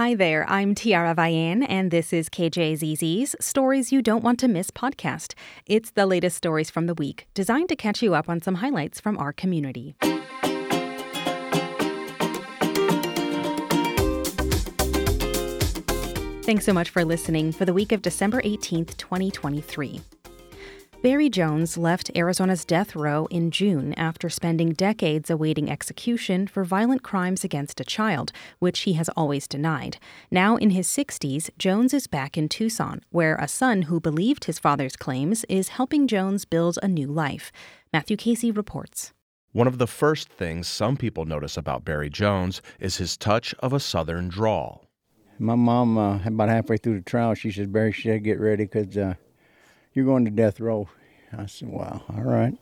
Hi there, I'm Tiara Vian, and this is KJZZ's Stories You Don't Want to Miss podcast. It's the latest stories from the week, designed to catch you up on some highlights from our community. Thanks so much for listening for the week of December 18th, 2023. Barry Jones left Arizona's death row in June after spending decades awaiting execution for violent crimes against a child, which he has always denied. Now in his 60s, Jones is back in Tucson, where a son who believed his father's claims is helping Jones build a new life. Matthew Casey reports. One of the first things some people notice about Barry Jones is his touch of a southern drawl. My mom, uh, about halfway through the trial, she says, Barry, she said, get ready because uh, you're going to death row. I said, wow, all right.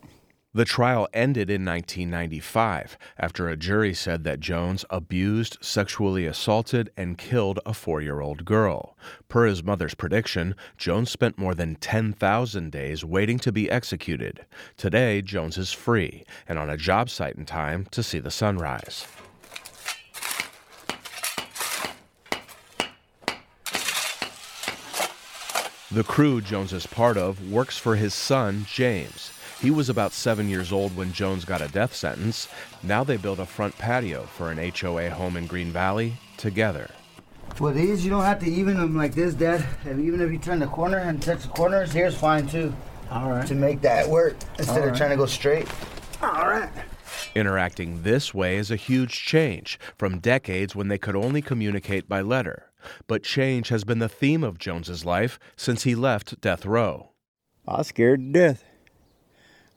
The trial ended in 1995 after a jury said that Jones abused, sexually assaulted, and killed a four year old girl. Per his mother's prediction, Jones spent more than 10,000 days waiting to be executed. Today, Jones is free and on a job site in time to see the sunrise. The crew Jones is part of works for his son, James. He was about seven years old when Jones got a death sentence. Now they build a front patio for an HOA home in Green Valley together. For these, you don't have to even them like this, Dad. Even if you turn the corner and touch the corners, here's fine too. All right. To make that work instead All of trying to go straight. All right. Interacting this way is a huge change from decades when they could only communicate by letter. But change has been the theme of Jones's life since he left death row. I was scared to death.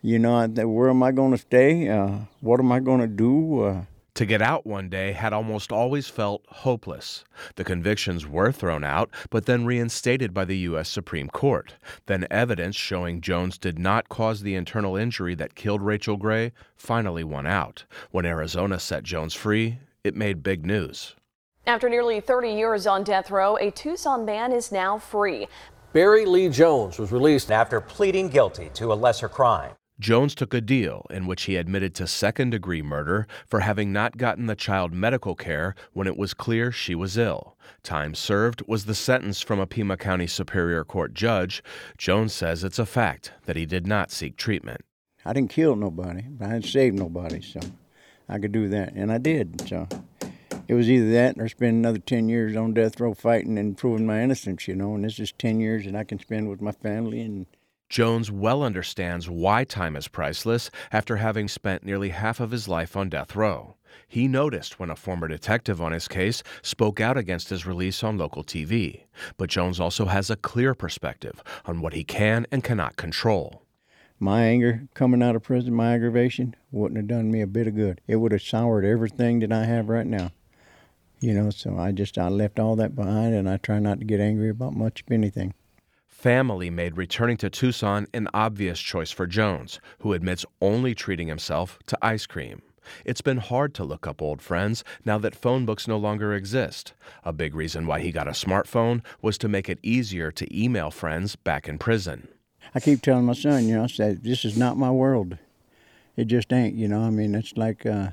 You know, where am I going to stay? Uh, what am I going to do? Uh, To get out one day had almost always felt hopeless. The convictions were thrown out, but then reinstated by the U.S. Supreme Court. Then evidence showing Jones did not cause the internal injury that killed Rachel Gray finally won out. When Arizona set Jones free, it made big news. After nearly 30 years on death row, a Tucson man is now free. Barry Lee Jones was released after pleading guilty to a lesser crime. Jones took a deal in which he admitted to second degree murder for having not gotten the child medical care when it was clear she was ill. Time served was the sentence from a Pima County Superior Court judge. Jones says it's a fact that he did not seek treatment. I didn't kill nobody, but I didn't save nobody, so I could do that, and I did. So it was either that or spend another 10 years on death row fighting and proving my innocence, you know, and this is 10 years that I can spend with my family and Jones well understands why time is priceless after having spent nearly half of his life on death row. He noticed when a former detective on his case spoke out against his release on local TV. But Jones also has a clear perspective on what he can and cannot control. my anger coming out of prison, my aggravation, wouldn't have done me a bit of good. It would have soured everything that I have right now. You know, so I just I left all that behind and I try not to get angry about much of anything. Family made returning to Tucson an obvious choice for Jones, who admits only treating himself to ice cream. It's been hard to look up old friends now that phone books no longer exist. A big reason why he got a smartphone was to make it easier to email friends back in prison. I keep telling my son, you know, I said, this is not my world. It just ain't, you know. I mean, it's like uh,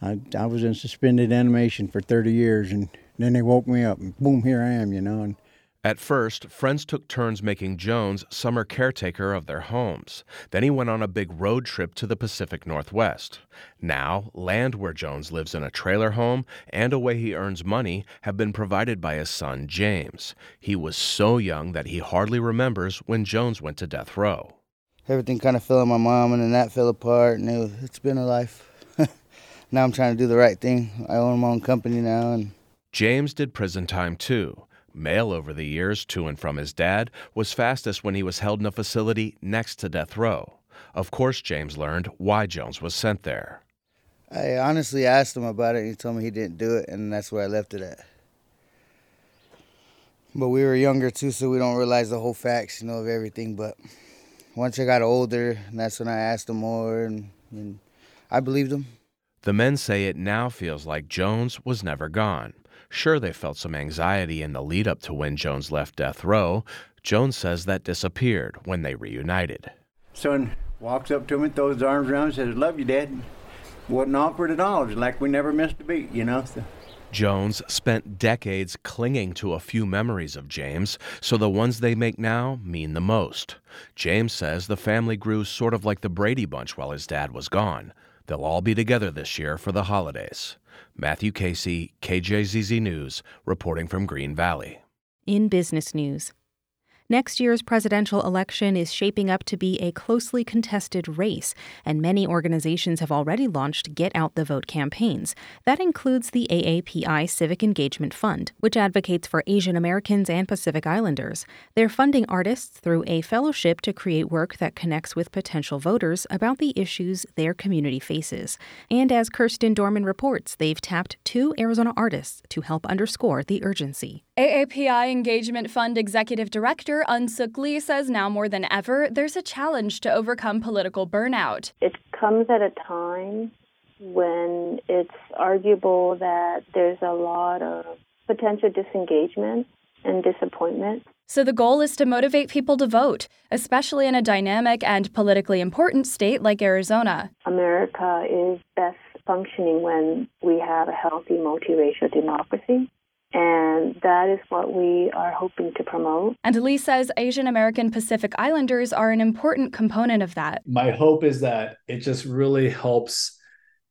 I, I was in suspended animation for 30 years, and then they woke me up, and boom, here I am, you know. And At first, friends took turns making Jones summer caretaker of their homes. Then he went on a big road trip to the Pacific Northwest. Now, land where Jones lives in a trailer home and a way he earns money have been provided by his son, James. He was so young that he hardly remembers when Jones went to death row. Everything kind of fell on my mom, and then that fell apart, and it, it's been a life. Now I'm trying to do the right thing. I own my own company now, and James did prison time too. Mail over the years to and from his dad was fastest when he was held in a facility next to death row. Of course, James learned why Jones was sent there. I honestly asked him about it, and he told me he didn't do it, and that's where I left it at. But we were younger too, so we don't realize the whole facts, you know, of everything. But once I got older, that's when I asked him more, and, and I believed him. The men say it now feels like Jones was never gone. Sure, they felt some anxiety in the lead up to when Jones left death row. Jones says that disappeared when they reunited. son walks up to me, throws his arms around says, "Love you, Dad." Wasn't awkward at all. It's like we never missed a beat, you know. So Jones spent decades clinging to a few memories of James, so the ones they make now mean the most. James says the family grew sort of like the Brady Bunch while his dad was gone. They'll all be together this year for the holidays. Matthew Casey, KJZZ News, reporting from Green Valley. In business news, Next year's presidential election is shaping up to be a closely contested race, and many organizations have already launched Get Out the Vote campaigns. That includes the AAPI Civic Engagement Fund, which advocates for Asian Americans and Pacific Islanders. They're funding artists through a fellowship to create work that connects with potential voters about the issues their community faces. And as Kirsten Dorman reports, they've tapped two Arizona artists to help underscore the urgency. AAPI Engagement Fund Executive Director EunSook Lee says now more than ever, there's a challenge to overcome political burnout. It comes at a time when it's arguable that there's a lot of potential disengagement and disappointment. So the goal is to motivate people to vote, especially in a dynamic and politically important state like Arizona. America is best functioning when we have a healthy multiracial democracy. And that is what we are hoping to promote. And Lee says Asian American Pacific Islanders are an important component of that. My hope is that it just really helps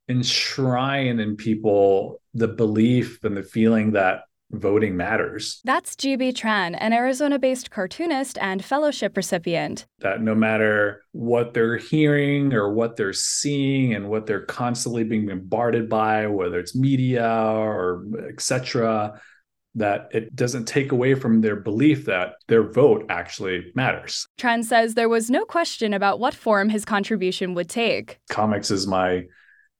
enshrine in people the belief and the feeling that voting matters. That's GB Tran, an Arizona based cartoonist and fellowship recipient. That no matter what they're hearing or what they're seeing and what they're constantly being bombarded by, whether it's media or etc., that it doesn't take away from their belief that their vote actually matters. Tran says there was no question about what form his contribution would take. Comics is my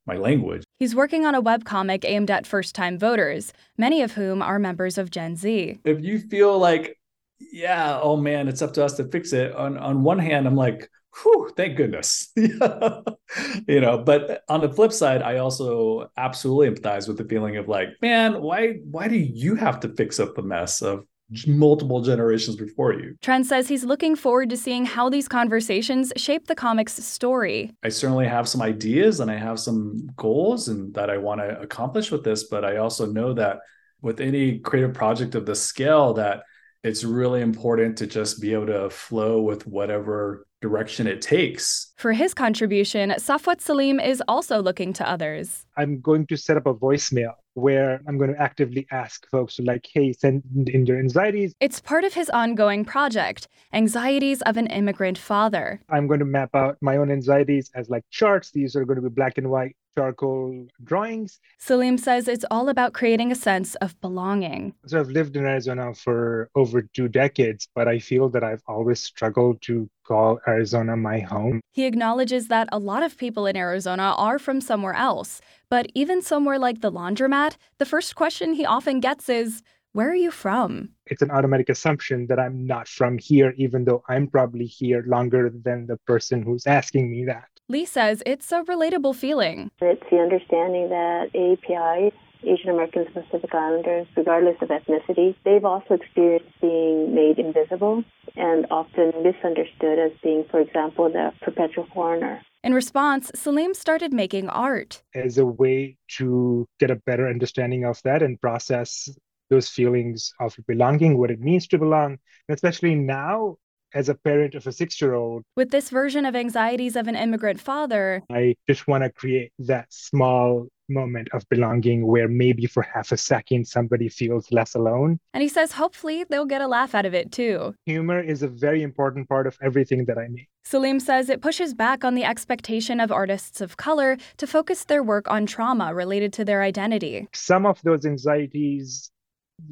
my language. He's working on a webcomic aimed at first time voters, many of whom are members of Gen Z. If you feel like, yeah, oh man, it's up to us to fix it, on, on one hand, I'm like, whew, thank goodness. you know, but on the flip side, I also absolutely empathize with the feeling of like, man, why why do you have to fix up the mess of multiple generations before you. Tran says he's looking forward to seeing how these conversations shape the comic's story. I certainly have some ideas and I have some goals and that I want to accomplish with this, but I also know that with any creative project of this scale that it's really important to just be able to flow with whatever direction it takes. For his contribution, Safwat Saleem is also looking to others. I'm going to set up a voicemail where I'm going to actively ask folks to like, hey, send in your anxieties. It's part of his ongoing project, Anxieties of an Immigrant Father. I'm going to map out my own anxieties as like charts. These are going to be black and white charcoal drawings. Saleem says it's all about creating a sense of belonging. So I've lived in Arizona for over two decades, but I feel that I've always struggled to call Arizona my home. He acknowledges that a lot of people in Arizona are from somewhere else, but even somewhere like the laundromat, the first question he often gets is, where are you from? It's an automatic assumption that I'm not from here, even though I'm probably here longer than the person who's asking me that. Lee says it's a relatable feeling. It's the understanding that API, Asian Americans and Pacific Islanders, regardless of ethnicity, they've also experienced being made invisible and often misunderstood as being, for example, the perpetual foreigner. In response, Saleem started making art. As a way to get a better understanding of that and process those feelings of belonging, what it means to belong, especially now as a parent of a six year old. With this version of Anxieties of an Immigrant Father, I just want to create that small moment of belonging where maybe for half a second somebody feels less alone. And he says hopefully they'll get a laugh out of it too. Humor is a very important part of everything that I make. Saleem says it pushes back on the expectation of artists of color to focus their work on trauma related to their identity. Some of those anxieties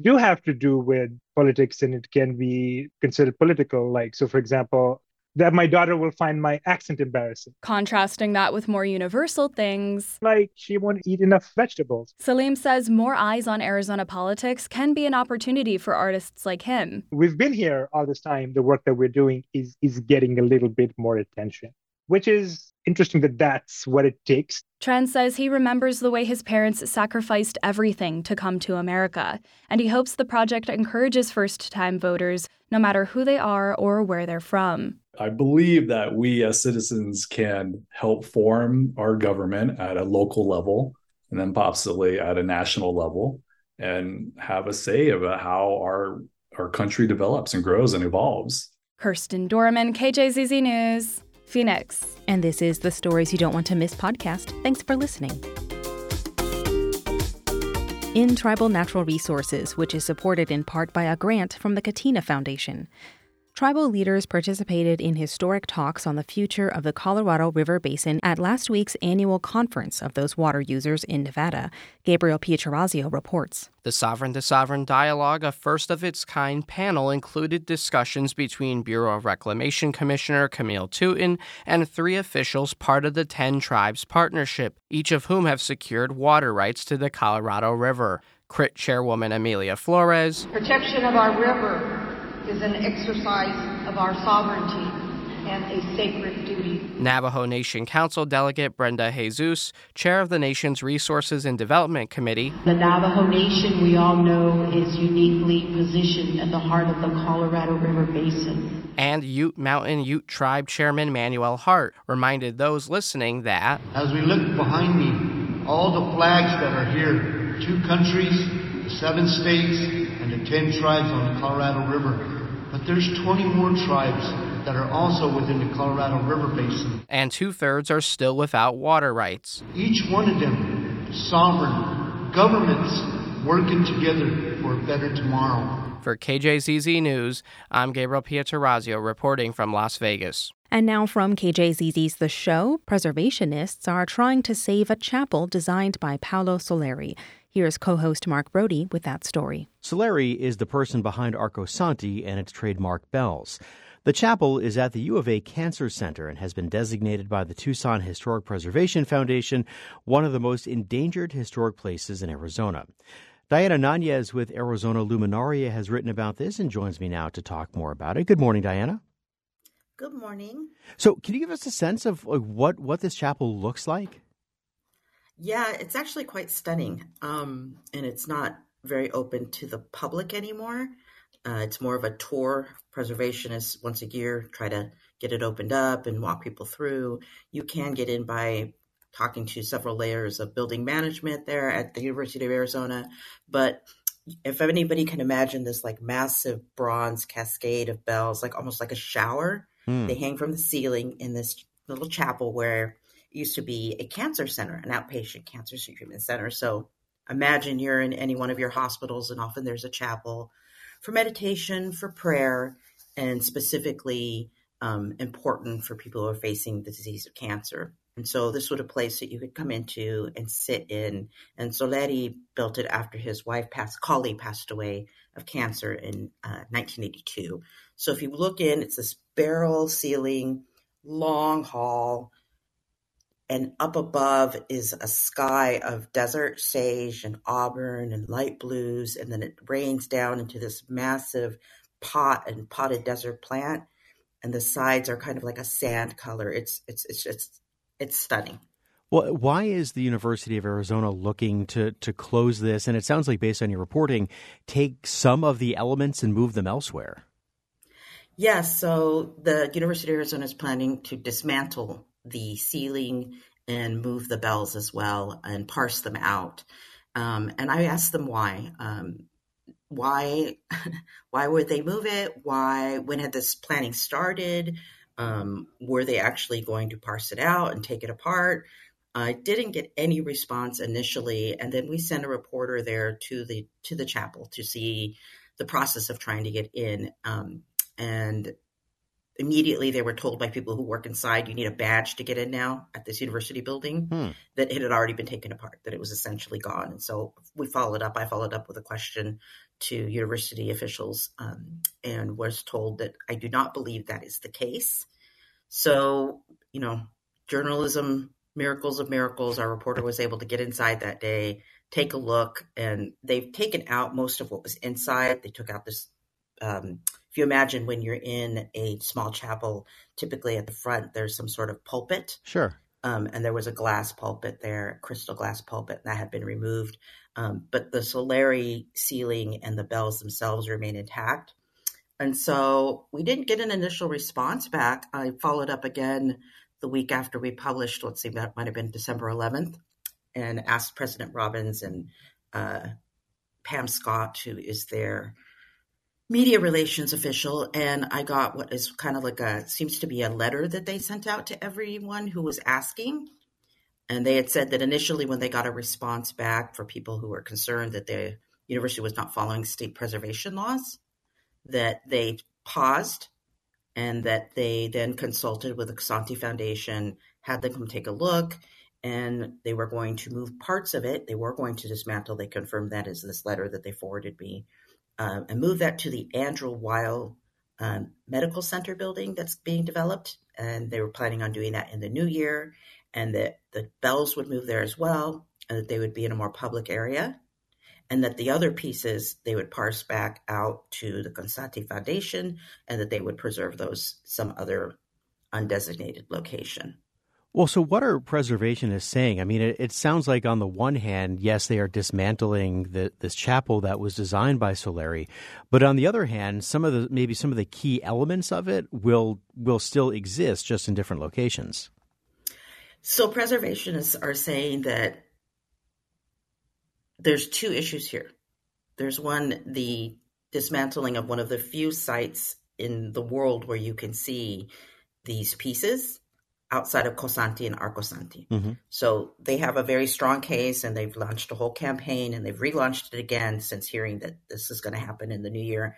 do have to do with politics and it can be considered political. Like, so for example, that my daughter will find my accent embarrassing. Contrasting that with more universal things. Like she won't eat enough vegetables. Saleem says more eyes on Arizona politics can be an opportunity for artists like him. We've been here all this time. The work that we're doing is is getting a little bit more attention, which is interesting that that's what it takes. Tran says he remembers the way his parents sacrificed everything to come to America, and he hopes the project encourages first time voters, no matter who they are or where they're from. I believe that we as citizens can help form our government at a local level and then possibly at a national level. and have a say about how our our country develops and grows and evolves. Kirsten Dorman, KJZZ News, Phoenix. And this is the Stories You Don't Want to Miss podcast. Thanks for listening. In Tribal Natural Resources, which is supported in part by a grant from the Catena Foundation. Tribal leaders participated in historic talks on the future of the Colorado River Basin at last week's annual conference of those water users in Nevada. Gabriel Pietrorazio reports. The Sovereign to Sovereign Dialogue, a first of its kind panel, included discussions between Bureau of Reclamation Commissioner Camille Touton and three officials part of the 10 Tribes Partnership, each of whom have secured water rights to the Colorado River. CRIT Chairwoman Amelia Flores. Protection of our river is an exercise of our sovereignty and a sacred duty. Navajo Nation Council Delegate Brenda Jesus, chair of the nation's Resources and Development Committee. The Navajo Nation, we all know, is uniquely positioned at the heart of the Colorado River Basin. And Ute Mountain Ute Tribe Chairman Manuel Heart reminded those listening that As we look behind me, all the flags that are here, two countries, the seven states, and the ten tribes on the Colorado River, but there's 20 more tribes that are also within the Colorado River Basin. And two thirds are still without water rights. Each one of them, sovereign governments working together for a better tomorrow. For KJZZ News, I'm Gabriel Pietrorazio reporting from Las Vegas. And now from KJZZ's The Show, preservationists are trying to save a chapel designed by Paolo Soleri. Here's co host Mark Brodie with that story. Soleri is the person behind Arcosanti and its trademark bells. The chapel is at the U of A Cancer Center and has been designated by the Tucson Historic Preservation Foundation one of the most endangered historic places in Arizona. Diana Nanez with Arizona Luminaria has written about this and joins me now to talk more about it. Good morning, Diana. Good morning. So, can you give us a sense of what what this chapel looks like? Yeah, it's actually quite stunning. Um, and it's not very open to the public anymore. Uh, it's more of a tour. Preservationists once a year try to get it opened up and walk people through. You can get in by talking to several layers of building management there at the University of Arizona. But if anybody can imagine this like massive bronze cascade of bells, like almost like a shower, mm. they hang from the ceiling in this little chapel where used to be a cancer center, an outpatient cancer treatment center. So imagine you're in any one of your hospitals, and often there's a chapel for meditation, for prayer, and specifically um, important for people who are facing the disease of cancer. And so this was a place that you could come into and sit in. And Soleri built it after his wife passed, Colly passed away of cancer in uh, 1982. So if you look in, it's this barrel ceiling, long hall, and up above is a sky of desert sage and auburn and light blues and then it rains down into this massive pot and potted desert plant and the sides are kind of like a sand color it's it's it's it's, it's stunning well, why is the University of Arizona looking to to close this? And it sounds like, based on your reporting, take some of the elements and move them elsewhere. Yes, so the University of Arizona is planning to dismantle the ceiling and move the bells as well and parse them out. Um, and I asked them why. Um, why why would they move it? Why when had this planning started? Um, were they actually going to parse it out and take it apart? I didn't get any response initially, and then we sent a reporter there to the to the chapel to see the process of trying to get in. Um, and immediately they were told by people who work inside you need a badge to get in now at this university building hmm. that it had already been taken apart that it was essentially gone. And so we followed up i followed up with a question to university officials um, and was told that i do not believe that is the case. So you know journalism miracles of miracles our reporter was able to get inside that day take a look and they've taken out most of what was inside. They took out this um, if you imagine when you're in a small chapel, typically at the front there's some sort of pulpit. Sure. Um, and there was a glass pulpit there, crystal glass pulpit, that had been removed. Um, but the Soleri ceiling and the bells themselves remain intact. And so we didn't get an initial response back. I followed up again the week after we published, let's see, that might have been December 11th, and asked President Robbins and uh, Pam Scott, who is their media relations official, and I got what is kind of like a seems to be a letter that they sent out to everyone who was asking. And they had said that initially, when they got a response back for people who were concerned that the university was not following state preservation laws, that they paused and that they then consulted with the Cosanti Foundation, had them come take a look, and they were going to move parts of it. They were going to dismantle. They confirmed that this letter that they forwarded me, um, and move that to the Andrew Weil um, Medical Center building that's being developed. And they were planning on doing that in the new year, and that the bells would move there as well, and that they would be in a more public area and that the other pieces they would parse back out to the Cosanti Foundation and that they would preserve those some other undesignated location. Well, so what are preservationists saying? I mean, it, it sounds like on the one hand, yes, they are dismantling the, this chapel that was designed by Soleri, but on the other hand, some of the maybe some of the key elements of it will will still exist, just in different locations. So preservationists are saying that there's two issues here. There's one, the dismantling of one of the few sites in the world where you can see these pieces outside of Cosanti and Arcosanti. Mm-hmm. So they have a very strong case and they've launched a whole campaign and they've relaunched it again since hearing that this is going to happen in the new year,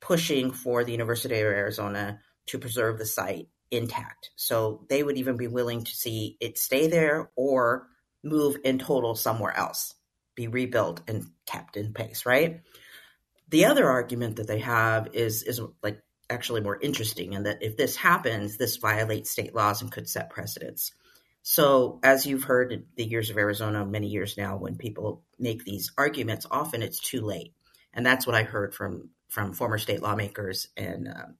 pushing for the University of Arizona to preserve the site intact. So they would even be willing to see it stay there or move in total somewhere else be rebuilt and kept in pace, right? The other argument that they have is is like actually more interesting in that if this happens, this violates state laws and could set precedents. So, as you've heard in the years of Arizona, many years now, when people make these arguments, often it's too late, and that's what I heard from from former state lawmakers and um,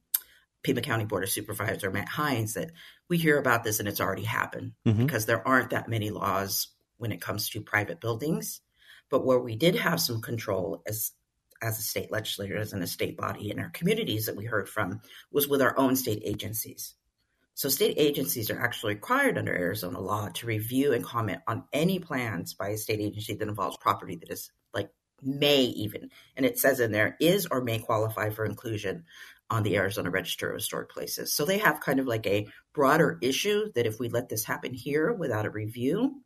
Pima County Board of Supervisor Matt Heinz that we hear about this and it's already happened mm-hmm. because there aren't that many laws when it comes to private buildings but where we did have some control as as a state legislature, as in a state body in our communities that we heard from, was with our own state agencies. So state agencies are actually required under Arizona law to review and comment on any plans by a state agency that involves property that is like may even, and it says in there is or may qualify for inclusion on the Arizona Register of Historic Places. So they have kind of like a broader issue that if we let this happen here without a review,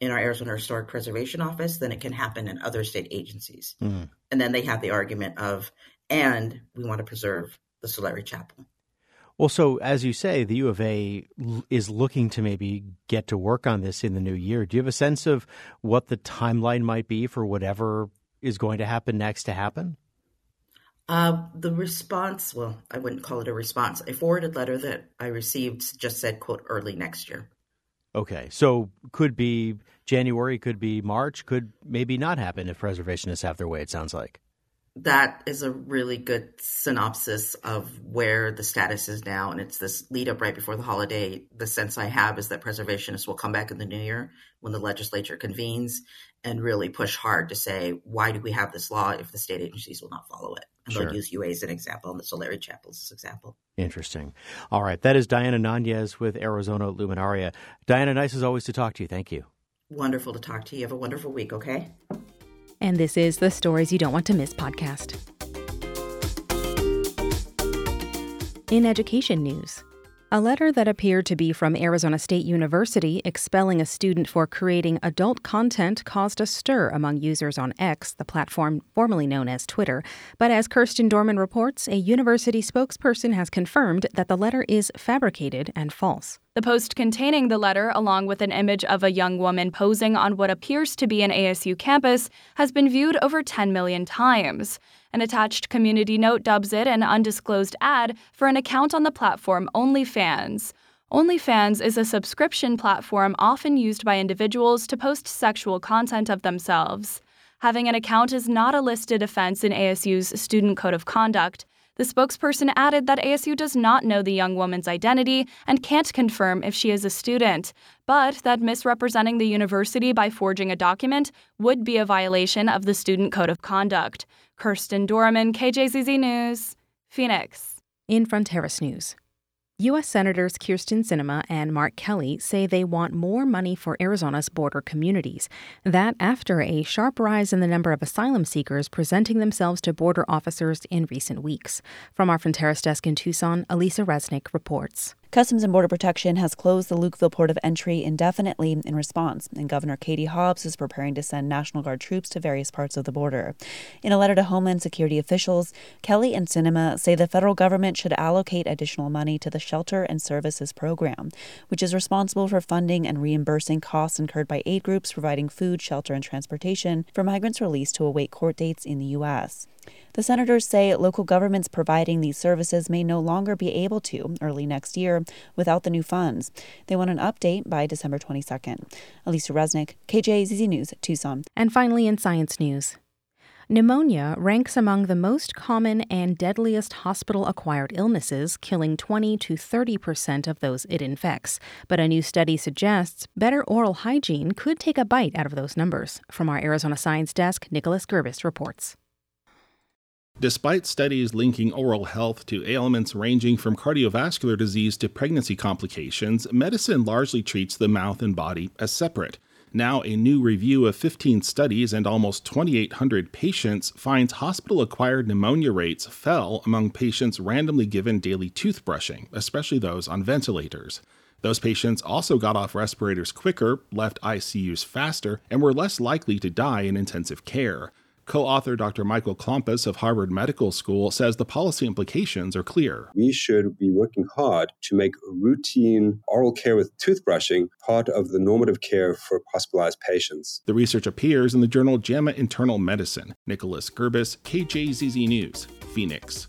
in our Arizona Historic Preservation Office, then it can happen in other state agencies. Mm-hmm. And then they have the argument of, and we want to preserve the Soleri Chapel. Well, so as you say, the U of A is looking to maybe get to work on this in the new year. Do you have a sense of what the timeline might be for whatever is going to happen next to happen? Uh, the response, well, I wouldn't call it a response. A forwarded letter that I received just said, quote, early next year. Okay, so could be January, could be March, could maybe not happen if preservationists have their way. It sounds like that is a really good synopsis of where the status is now, and it's this lead up right before the holiday. The sense I have is that preservationists will come back in the new year when the legislature convenes and really push hard to say why do we have this law if the state agencies will not follow it. And sure. they'll use UA as an example and the Soleri Chapels as an example. Interesting. All right. That is Diana Nanez with Arizona Luminaria. Diana, nice as always to talk to you. Thank you. Wonderful to talk to you. Have a wonderful week, okay? And this is the Stories You Don't Want to Miss podcast. In education news, a letter that appeared to be from Arizona State University expelling a student for creating adult content caused a stir among users on X, the platform formerly known as Twitter. But as Kirsten Dorman reports, a university spokesperson has confirmed that the letter is fabricated and false. The post containing the letter, along with an image of a young woman posing on what appears to be an ASU campus, has been viewed over 10 million times. An attached community note dubs it an undisclosed ad for an account on the platform OnlyFans. OnlyFans is a subscription platform often used by individuals to post sexual content of themselves. Having an account is not a listed offense in ASU's Student Code of Conduct. The spokesperson added that ASU does not know the young woman's identity and can't confirm if she is a student, but that misrepresenting the university by forging a document would be a violation of the Student Code of Conduct. Kirsten Dorman, KJZZ News, Phoenix. In Fronteras News. U.S. Senators Kyrsten Sinema and Mark Kelly say they want more money for Arizona's border communities. That after a sharp rise in the number of asylum seekers presenting themselves to border officers in recent weeks. From our Fronteras desk in Tucson, Alisa Reznick reports. Customs and Border Protection has closed the Lukeville port of entry indefinitely in response, and Governor Katie Hobbs is preparing to send National Guard troops to various parts of the border. In a letter to Homeland Security officials, Kelly and Sinema say the federal government should allocate additional money to the Shelter and Services Program, which is responsible for funding and reimbursing costs incurred by aid groups providing food, shelter, and transportation for migrants released to await court dates in the U.S. The senators say local governments providing these services may no longer be able to early next year without the new funds. They want an update by December 22nd. Alisa Reznick, KJZZ News, Tucson. And finally, in science news. Pneumonia ranks among the most common and deadliest hospital acquired illnesses, killing 20 to 30 percent of those it infects. But a new study suggests better oral hygiene could take a bite out of those numbers. From our Arizona Science Desk, Nicholas Gerbis reports. Despite studies linking oral health to ailments ranging from cardiovascular disease to pregnancy complications, medicine largely treats the mouth and body as separate. Now, a new review of 15 studies and almost 2,800 patients finds hospital acquired pneumonia rates fell among patients randomly given daily toothbrushing, especially those on ventilators. Those patients also got off respirators quicker, left ICUs faster, and were less likely to die in intensive care. Co author Dr. Michael Klompas of Harvard Medical School says the policy implications are clear. We should be working hard to make routine oral care with toothbrushing part of the normative care for hospitalized patients. The research appears in the journal JAMA Internal Medicine. Nicholas Gerbis, KJZZ News, Phoenix.